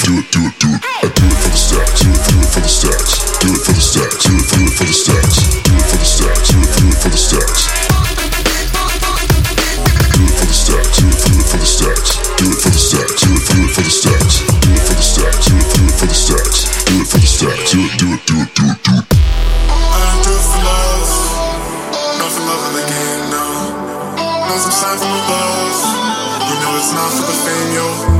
Do it, do it, do it. I do it for the stacks. Do it, do it for the stacks. Do it for the stacks. Do it, do it for the stacks. Do it for the stacks. Do it, do it for the stacks. Do it for the stacks. Do it, do it for the stacks. Do it for the stacks. Do it, do it for the stacks. Do it for the stacks. Do it, do it for the. Do it for the stacks. Do it, do it, do it, do it, do it. I don't it for love, not for love of no. Know some sign from above, you know it's not for the fame, yo.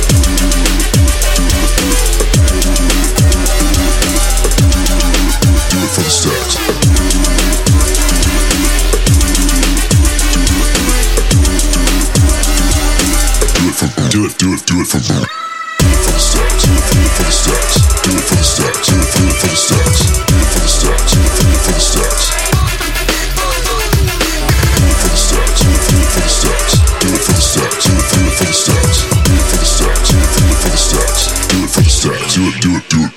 from do it, do it, do it from do do it, do it for the stacks, do it for the stacks, do it, do it for the stacks, do it for the stacks, do it, do it for the stacks. Do it for the stacks, do it, do it for the stacks, do it for the stacks, do it, do it for the stacks, do it for the stacks, do it, do it for the stacks, do it for the stacks, do it, do it, do it.